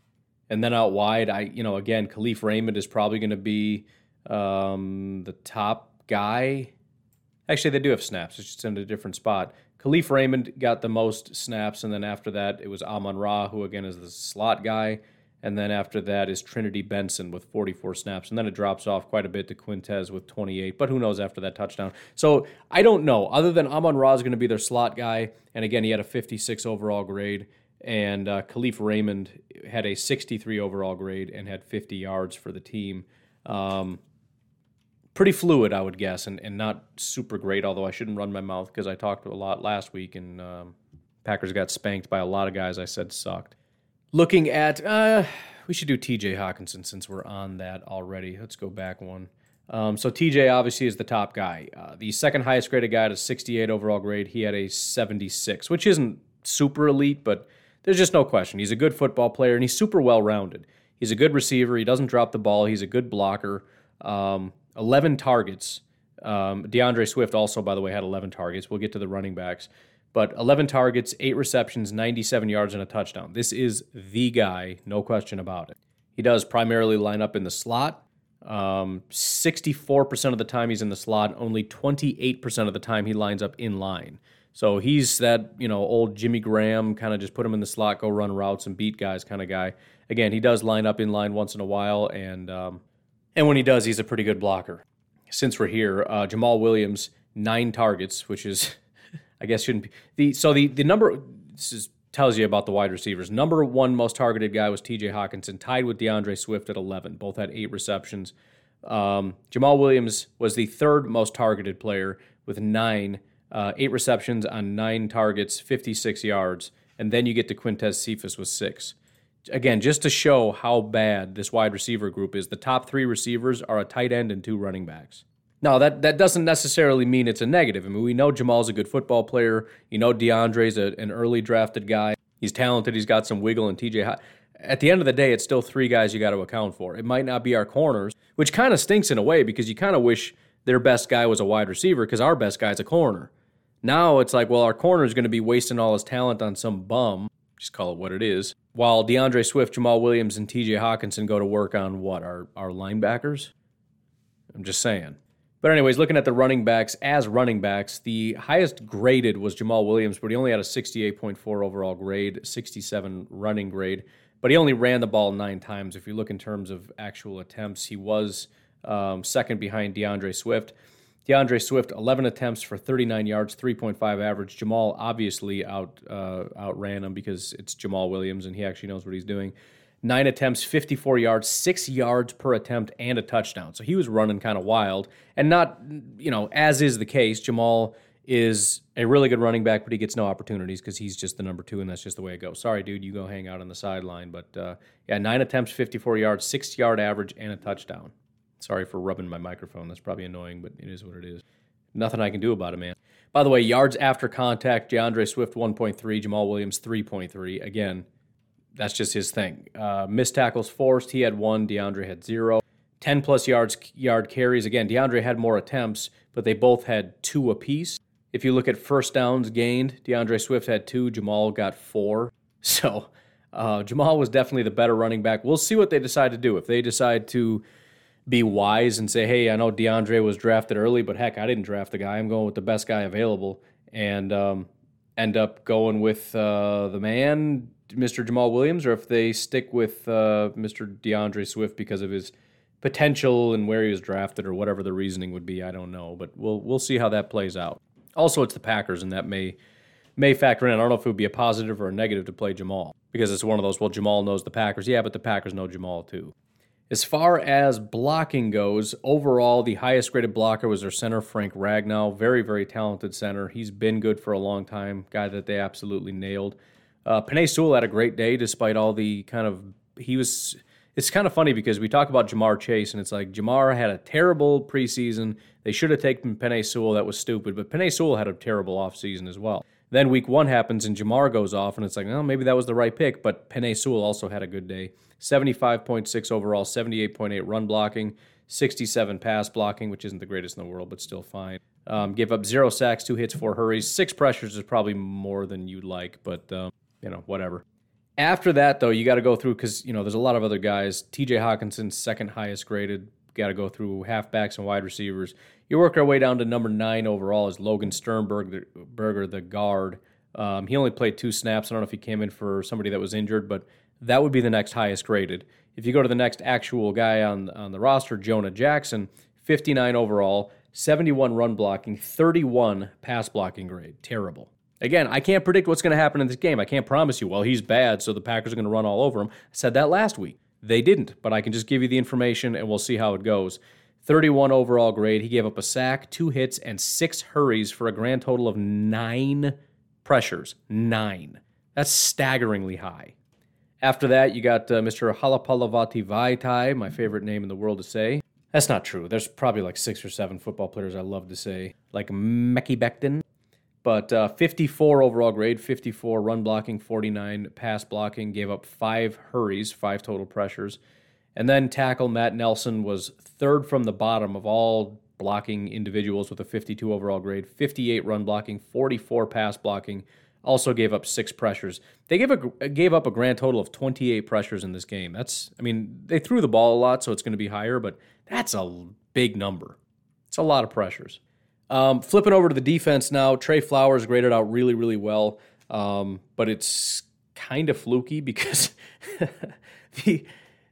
And then out wide, I, you know, again, Kalif Raymond is probably going to be Um, the top guy, actually, they do have snaps. It's just in a different spot. Kalif Raymond got the most snaps, and then after that, it was Amon Ra, who again is the slot guy. And then after that is Trinity Benson with 44 snaps. And then it drops off quite a bit to Quintez with 28. But who knows after that touchdown? So I don't know. Other than Amon Ra is going to be their slot guy. And again, he had a 56 overall grade. And uh, Kalif Raymond had a 63 overall grade and had 50 yards for the team. Um, pretty fluid, I would guess, and, and not super great, although I shouldn't run my mouth because I talked a lot last week and um, Packers got spanked by a lot of guys I said sucked. Looking at, uh, we should do TJ Hockenson since we're on that already. Let's go back one. Um, so TJ obviously is the top guy. Uh, the second highest graded guy at a 68 overall grade. He had a 76, which isn't super elite, but there's just no question. He's a good football player and he's super well rounded. He's a good receiver. He doesn't drop the ball. He's a good blocker. Um, 11 targets. Um, D'Andre Swift also, by the way, had 11 targets. We'll get to the running backs. But 11 targets, eight receptions, 97 yards, and a touchdown. This is the guy, no question about it. He does primarily line up in the slot. Um, 64% of the time he's in the slot, only 28% of the time he lines up in line. So he's that, you know, old Jimmy Graham kind of just put him in the slot, go run routes and beat guys kind of guy. Again, he does line up in line once in a while, and um, and when he does, he's a pretty good blocker. Since we're here, uh, Jamaal Williams nine targets, which is, I guess, shouldn't be the so the the number this is, tells you about the wide receivers. Number one most targeted guy was T.J. Hockenson, tied with D'Andre Swift at eleven. Both had eight receptions. Um, Jamaal Williams was the third most targeted player with nine, uh, eight receptions on nine targets, fifty-six yards, and then you get to Quintez Cephus with six again, just to show how bad this wide receiver group is, the top three receivers are a tight end and two running backs. Now, that, that doesn't necessarily mean it's a negative. I mean, we know Jamaal's a good football player. You know, D'Andre's a, an early drafted guy. He's talented. He's got some wiggle. And TJ, at the end of the day, it's still three guys you got to account for. It might not be our corners, which kind of stinks in a way because you kind of wish their best guy was a wide receiver because our best guy's a corner. Now it's like, well, our corner is going to be wasting all his talent on some bum just call it what it is. While D'Andre Swift, Jamaal Williams, and TJ Hockenson go to work on what? Our, our linebackers? I'm just saying. But, anyways, looking at the running backs as running backs, the highest graded was Jamaal Williams, but he only had a 68.4 overall grade, 67 running grade. But he only ran the ball nine times. If you look in terms of actual attempts, he was um, second behind D'Andre Swift. D'Andre Swift, 11 attempts for 39 yards, 3.5 average. Jamaal obviously out uh, outran him because it's Jamaal Williams and he actually knows what he's doing. Nine attempts, 54 yards, six yards per attempt, and a touchdown. So he was running kind of wild. And not, you know, as is the case, Jamaal is a really good running back, but he gets no opportunities because he's just the number two, and that's just the way it goes. Sorry, dude, you go hang out on the sideline. But uh, yeah, nine attempts, 54 yards, six yard average, and a touchdown. Sorry for rubbing my microphone. That's probably annoying, but it is what it is. Nothing I can do about it, man. By the way, yards after contact, D'Andre Swift 1.3, Jamaal Williams 3.3. Again, that's just his thing. Uh, missed tackles forced, he had one, D'Andre had zero. 10 plus yards yard carries. Again, D'Andre had more attempts, but they both had two apiece. If you look at first downs gained, D'Andre Swift had two, Jamaal got four. So uh, Jamaal was definitely the better running back. We'll see what they decide to do. If they decide to be wise and say, hey, I know D'Andre was drafted early, but heck, I didn't draft the guy. I'm going with the best guy available, and um, end up going with uh, the man, Mr. Jamaal Williams, or if they stick with uh, Mr. D'Andre Swift because of his potential and where he was drafted, or whatever the reasoning would be. I don't know, but we'll we'll see how that plays out. Also, it's the Packers, and that may may factor in. I don't know if it would be a positive or a negative to play Jamaal because it's one of those. Well, Jamaal knows the Packers, yeah, but the Packers know Jamaal too. As far as blocking goes, overall, the highest graded blocker was their center, Frank Ragnow. Very, very talented center. He's been good for a long time, guy that they absolutely nailed. Uh, Penei Sewell had a great day despite all the kind of. He was. It's kind of funny because we talk about Ja'Marr Chase, and it's like Ja'Marr had a terrible preseason. They should have taken Penei Sewell. That was stupid. But Penei Sewell had a terrible offseason as well. Then week one happens and Ja'Marr goes off, and it's like, well, maybe that was the right pick. But Penei Sewell also had a good day. 75.6 overall, 78.8 run blocking, 67 pass blocking, which isn't the greatest in the world, but still fine. Um, give up zero sacks, two hits, four hurries. Six pressures is probably more than you'd like, but, um, you know, whatever. After that, though, you got to go through because, you know, there's a lot of other guys. TJ Hockenson, second highest graded, got to go through halfbacks and wide receivers. You work our way down to number nine overall is Logan Sternberger, the guard. Um, he only played two snaps. I don't know if he came in for somebody that was injured, but that would be the next highest graded. If you go to the next actual guy on on the roster, Jonah Jackson, 59 overall, 71 run blocking, 31 pass blocking grade. Terrible. Again, I can't predict what's going to happen in this game. I can't promise you, well, he's bad, so the Packers are going to run all over him. I said that last week. They didn't, but I can just give you the information and we'll see how it goes. 31 overall grade. He gave up a sack, two hits, and six hurries for a grand total of nine pressures. Nine. That's staggeringly high. After that, you got uh, Mr. Halapoulivaati Vaitai, my favorite name in the world to say. That's not true. There's probably like six or seven football players I love to say, like Mekhi Becton. But uh, 54 overall grade, 54 run blocking, 49 pass blocking, gave up five hurries, five total pressures. And then tackle Matt Nelson was third from the bottom of all blocking individuals with a 52 overall grade, 58 run blocking, 44 pass blocking, also gave up six pressures. They gave a gave up a grand total of 28 pressures in this game. That's I mean, they threw the ball a lot, so it's going to be higher, but that's a big number. It's a lot of pressures. Um, flipping over to the defense now, Trey Flowers graded out really, really well, um, but it's kind of fluky because the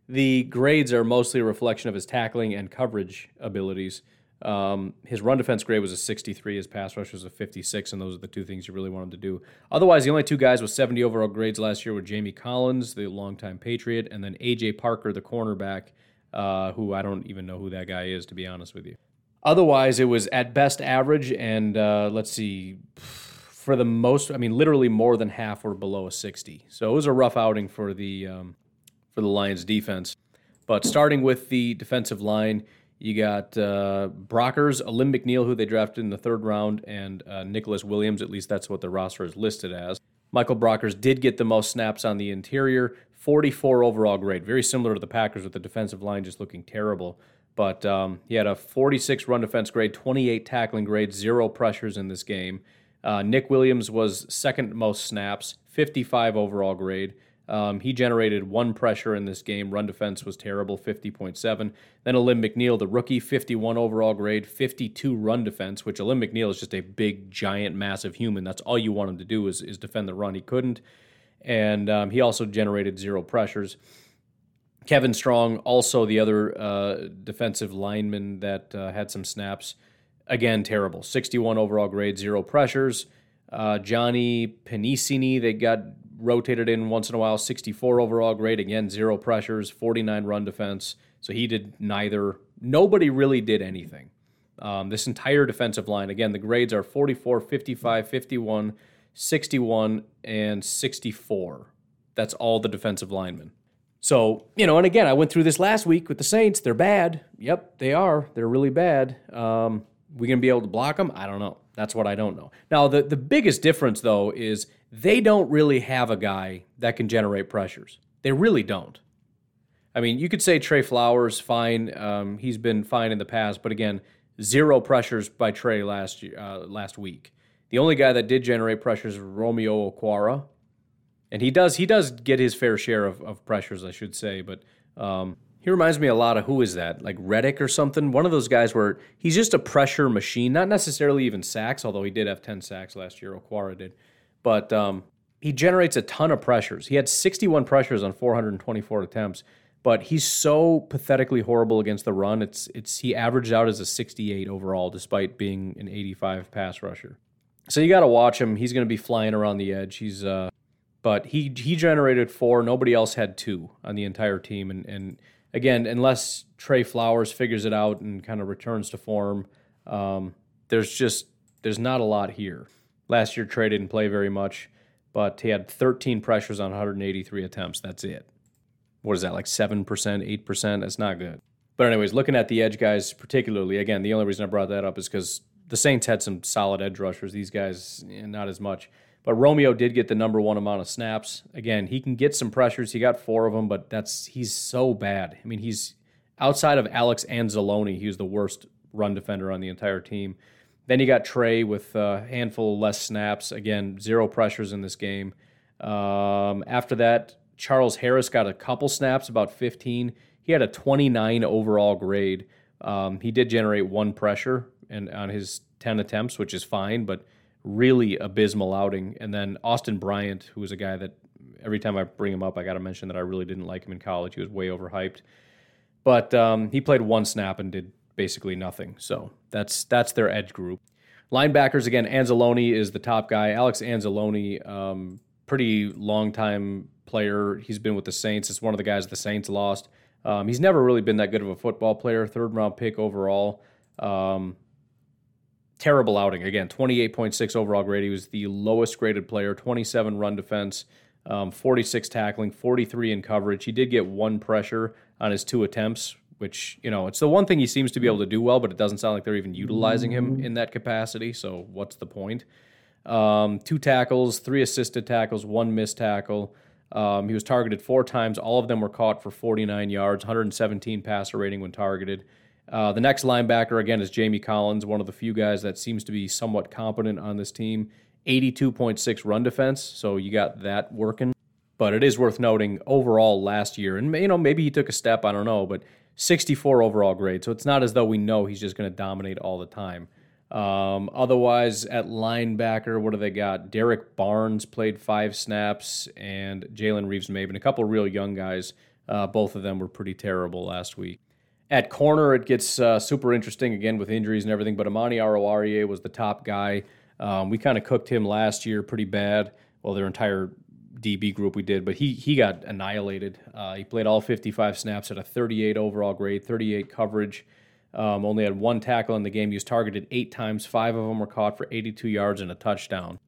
the grades are mostly a reflection of his tackling and coverage abilities. Um, his run defense grade was a 63, his pass rush was a 56, and those are the two things you really want him to do. Otherwise, the only two guys with 70 overall grades last year were Jamie Collins, the longtime Patriot, and then AJ Parker, the cornerback, uh, who I don't even know who that guy is, to be honest with you. Otherwise, it was at best average, and uh, let's see, for the most, I mean, literally more than half were below a 60. So it was a rough outing for the um, for the Lions defense. But starting with the defensive line, you got uh, Brockers, Alim McNeil, who they drafted in the third round, and uh, Nicholas Williams. At least that's what the roster is listed as. Michael Brockers did get the most snaps on the interior, 44 overall grade, very similar to the Packers with the defensive line just looking terrible. But um, he had a 46 run defense grade, 28 tackling grade, zero pressures in this game. Uh, Nick Williams was second most snaps, 55 overall grade. Um, he generated one pressure in this game. Run defense was terrible, 50.7. Then Alim McNeil, the rookie, 51 overall grade, 52 run defense, which Alim McNeil is just a big, giant, massive human. That's all you want him to do is, is defend the run. He couldn't. And um, he also generated zero pressures. Kevin Strong, also the other uh, defensive lineman that uh, had some snaps. Again, terrible. 61 overall grade, zero pressures. Uh, Johnny Penisini, they got rotated in once in a while, 64 overall grade. Again, zero pressures, 49 run defense. So he did neither. Nobody really did anything. Um, this entire defensive line, again, the grades are 44, 55, 51, 61, and 64. That's all the defensive linemen. So, you know, and again, I went through this last week with the Saints. They're bad. Yep, they are. They're really bad. Um, we going to be able to block them? I don't know. That's what I don't know. Now, the, the biggest difference, though, is they don't really have a guy that can generate pressures. They really don't. I mean, you could say Trey Flowers, fine. Um, he's been fine in the past, but again, zero pressures by Trey last uh, last week. The only guy that did generate pressures was Romeo Okwara and he does he does get his fair share of, of pressures, I should say. But um, he reminds me a lot of who is that, like Reddick or something. One of those guys where he's just a pressure machine, not necessarily even sacks, although he did have ten sacks last year. Okwara did, but um, he generates a ton of pressures. He had 61 pressures on 424 attempts, but he's so pathetically horrible against the run. It's it's he averaged out as a 68 overall, despite being an 85 pass rusher. So you got to watch him. He's going to be flying around the edge. He's uh, but he he generated four. Nobody else had two on the entire team. And and again, unless Trey Flowers figures it out and kind of returns to form, um, there's just there's not a lot here. Last year, Trey didn't play very much, but he had 13 pressures on 183 attempts. That's it. What is that like seven percent, eight percent? That's not good. But anyways, looking at the edge guys particularly, again, the only reason I brought that up is because the Saints had some solid edge rushers. These guys, eh, not as much. But Romeo did get the number one amount of snaps. Again, he can get some pressures. He got four of them, but that's he's so bad. I mean, he's outside of Alex Anzalone, he was the worst run defender on the entire team. Then you got Trey with a handful less snaps. Again, zero pressures in this game. Um, after that, Charles Harris got a couple snaps, about 15. He had a 29 overall grade. Um, he did generate one pressure and on his 10 attempts, which is fine, but really abysmal outing. And then Austin Bryant, who was a guy that every time I bring him up, I got to mention that I really didn't like him in college. He was way overhyped, but um, he played one snap and did basically nothing. So that's that's their edge group. Linebackers again, Anzalone is the top guy. Alex Anzalone, um, pretty long time player. He's been with the Saints. It's one of the guys the Saints lost. Um, he's never really been that good of a football player. Third round pick overall. Um, terrible outing again. Twenty eight point six overall grade. He was the lowest graded player. Twenty seven run defense. Um, 46 tackling, 43 in coverage. He did get one pressure on his two attempts, which, you know, it's the one thing he seems to be able to do well, but it doesn't sound like they're even utilizing him in that capacity. So what's the point? Um, two tackles, three assisted tackles, one missed tackle. Um, he was targeted four times. All of them were caught for 49 yards, 117 passer rating when targeted. Uh, the next linebacker, again, is Jamie Collins, one of the few guys that seems to be somewhat competent on this team. 82.6 run defense, so you got that working. But it is worth noting overall last year, and you know maybe he took a step, I don't know, but 64 overall grade. So it's not as though we know he's just going to dominate all the time. Um, otherwise, at linebacker, what do they got? Derek Barnes played five snaps, and Jalen Reeves Maybin, a couple real young guys. Uh, both of them were pretty terrible last week. At corner, it gets uh, super interesting again with injuries and everything, but Amani Oruwariye was the top guy. Um, we kind of cooked him last year pretty bad. Well, their entire DB group we did, but he he got annihilated. Uh, he played all 55 snaps at a 38 overall grade, 38 coverage. Um, only had one tackle in the game. He was targeted eight times. Five of them were caught for 82 yards and a touchdown.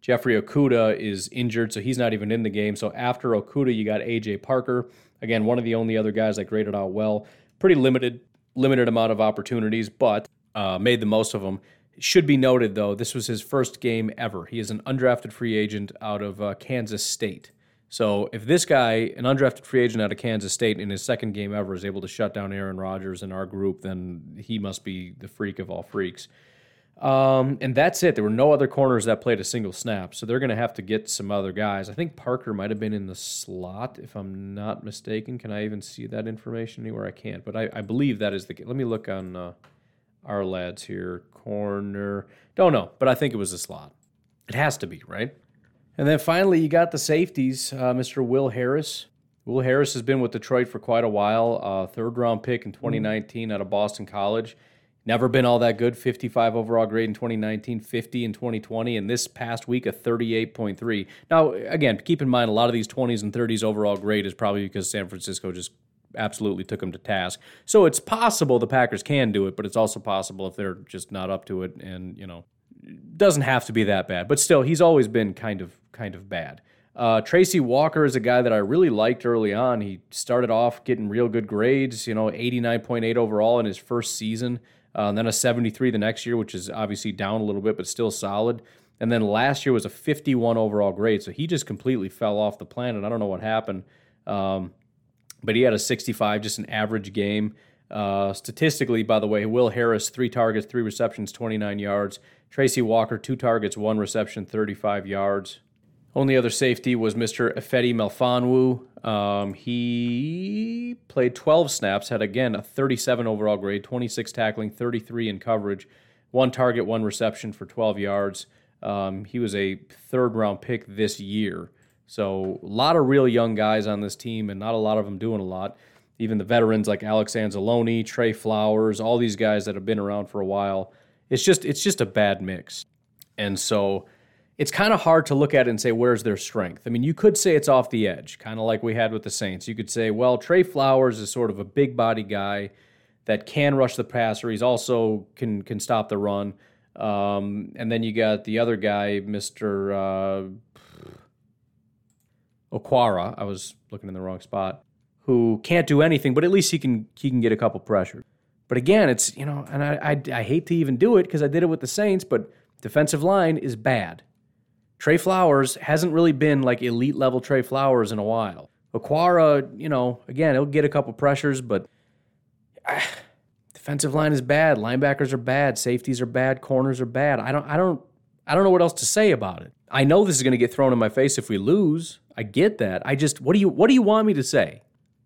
Jeffrey Okudah is injured, so he's not even in the game. So after Okudah, you got AJ Parker. Again, one of the only other guys that graded out well. Pretty limited, limited amount of opportunities, but uh, made the most of them. Should be noted, though, this was his first game ever. He is an undrafted free agent out of uh, Kansas State. So if this guy, an undrafted free agent out of Kansas State, in his second game ever, is able to shut down Aaron Rodgers and our group, then he must be the freak of all freaks. Um, and that's it. There were no other corners that played a single snap, so they're going to have to get some other guys. I think Parker might have been in the slot, if I'm not mistaken. Can I even see that information anywhere? I can't, but I, I believe that is the. Let me look on uh, Ourlads here corner. Don't know, but I think it was a slot. It has to be, right? And then finally, you got the safeties, uh, Mr. Will Harris. Will Harris has been with Detroit for quite a while. Uh, third round pick in 2019 out of Boston College. Never been all that good. 55 overall grade in 2019, 50 in 2020, and this past week a 38.3. Now, again, keep in mind a lot of these 20s and 30s overall grade is probably because San Francisco just absolutely took him to task. So it's possible the Packers can do it, but it's also possible if they're just not up to it and, you know, doesn't have to be that bad. But still, he's always been kind of kind of bad. Uh, Tracy Walker is a guy that I really liked early on. He started off getting real good grades, you know, 89.8 overall in his first season, uh, and then a 73 the next year, which is obviously down a little bit, but still solid. And then last year was a 51 overall grade, so he just completely fell off the planet. I don't know what happened. Um, but he had a 65, just an average game. Uh, statistically, by the way, Will Harris, three targets, three receptions, 29 yards. Tracy Walker, two targets, one reception, 35 yards. Only other safety was Mr. Ifeatu Melifonwu. Um, he played 12 snaps, had again a 37 overall grade, 26 tackling, 33 in coverage, one target, one reception for 12 yards. Um, he was a third round pick this year. So a lot of real young guys on this team, and not a lot of them doing a lot. Even the veterans like Alex Anzalone, Trey Flowers, all these guys that have been around for a while. It's just it's just a bad mix, and so it's kind of hard to look at it and say where's their strength. I mean, you could say it's off the edge, kind of like we had with the Saints. You could say, well, Trey Flowers is sort of a big body guy that can rush the passer. He's also can can stop the run. Um, and then you got the other guy, Mister. Uh, Okwara, I was looking in the wrong spot, who can't do anything, but at least he can he can get a couple pressures. But again, it's you know, and I I, I hate to even do it because I did it with the Saints, but defensive line is bad. Trey Flowers hasn't really been like elite level Trey Flowers in a while. Okwara, you know, again, he'll get a couple pressures, but ah, defensive line is bad. Linebackers are bad. Safeties are bad. Corners are bad. I don't, I don't, I don't know what else to say about it. I know this is going to get thrown in my face if we lose. I get that. I just what do you what do you want me to say?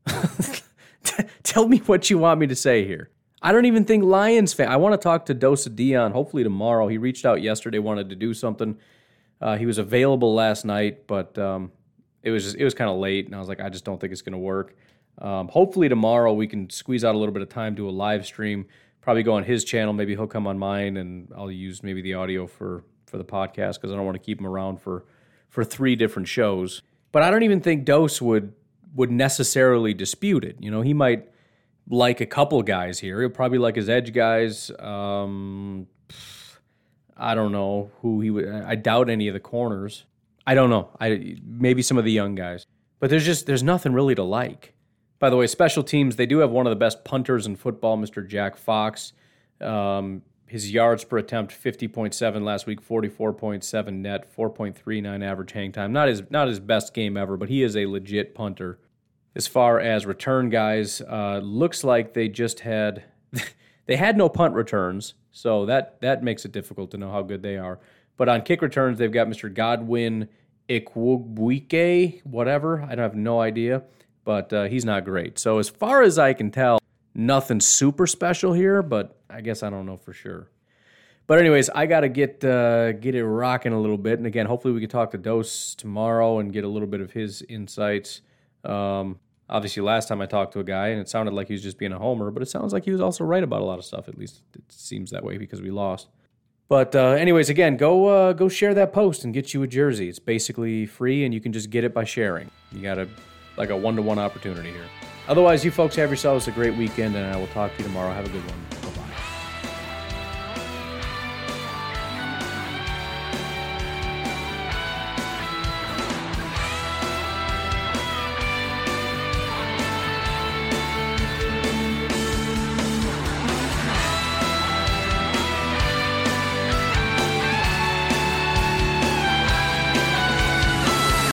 Tell me what you want me to say here. I don't even think Lions fan. I want to talk to Dosa Dion hopefully tomorrow. He reached out yesterday, wanted to do something. Uh, he was available last night, but um, it was just, it was kind of late, and I was like, I just don't think it's going to work. Um, hopefully tomorrow we can squeeze out a little bit of time, do a live stream. Probably go on his channel. Maybe he'll come on mine, and I'll use maybe the audio for for the podcast because I don't want to keep him around for for three different shows. But I don't even think Dose would would necessarily dispute it. You know, he might like a couple guys here. He'll probably like his edge guys. Um, I don't know who he would. I doubt any of the corners. I don't know. I maybe some of the young guys. But there's just there's nothing really to like. By the way, special teams they do have one of the best punters in football, Mr. Jack Fox. Um, his yards per attempt 50.7 last week 44.7 net 4.39 average hang time. Not his not his best game ever but he is a legit punter. As far as return guys uh, looks like they just had they had no punt returns so that that makes it difficult to know how good they are. But on kick returns they've got mr godwin Igwebuike, whatever i don't have no idea but uh, he's not great. So as far as i can tell nothing super special here, but I guess I don't know for sure. But anyways, I got to get uh, get it rocking a little bit, and again, hopefully we can talk to Dose tomorrow and get a little bit of his insights. Um, obviously, last time I talked to a guy, and it sounded like he was just being a homer, but it sounds like he was also right about a lot of stuff. At least it seems that way because we lost. But uh, anyways, again, go uh, go share that post and get you a jersey. It's basically free, and you can just get it by sharing. You got a like a one to one opportunity here. Otherwise, you folks have yourselves a great weekend, and I will talk to you tomorrow. Have a good one.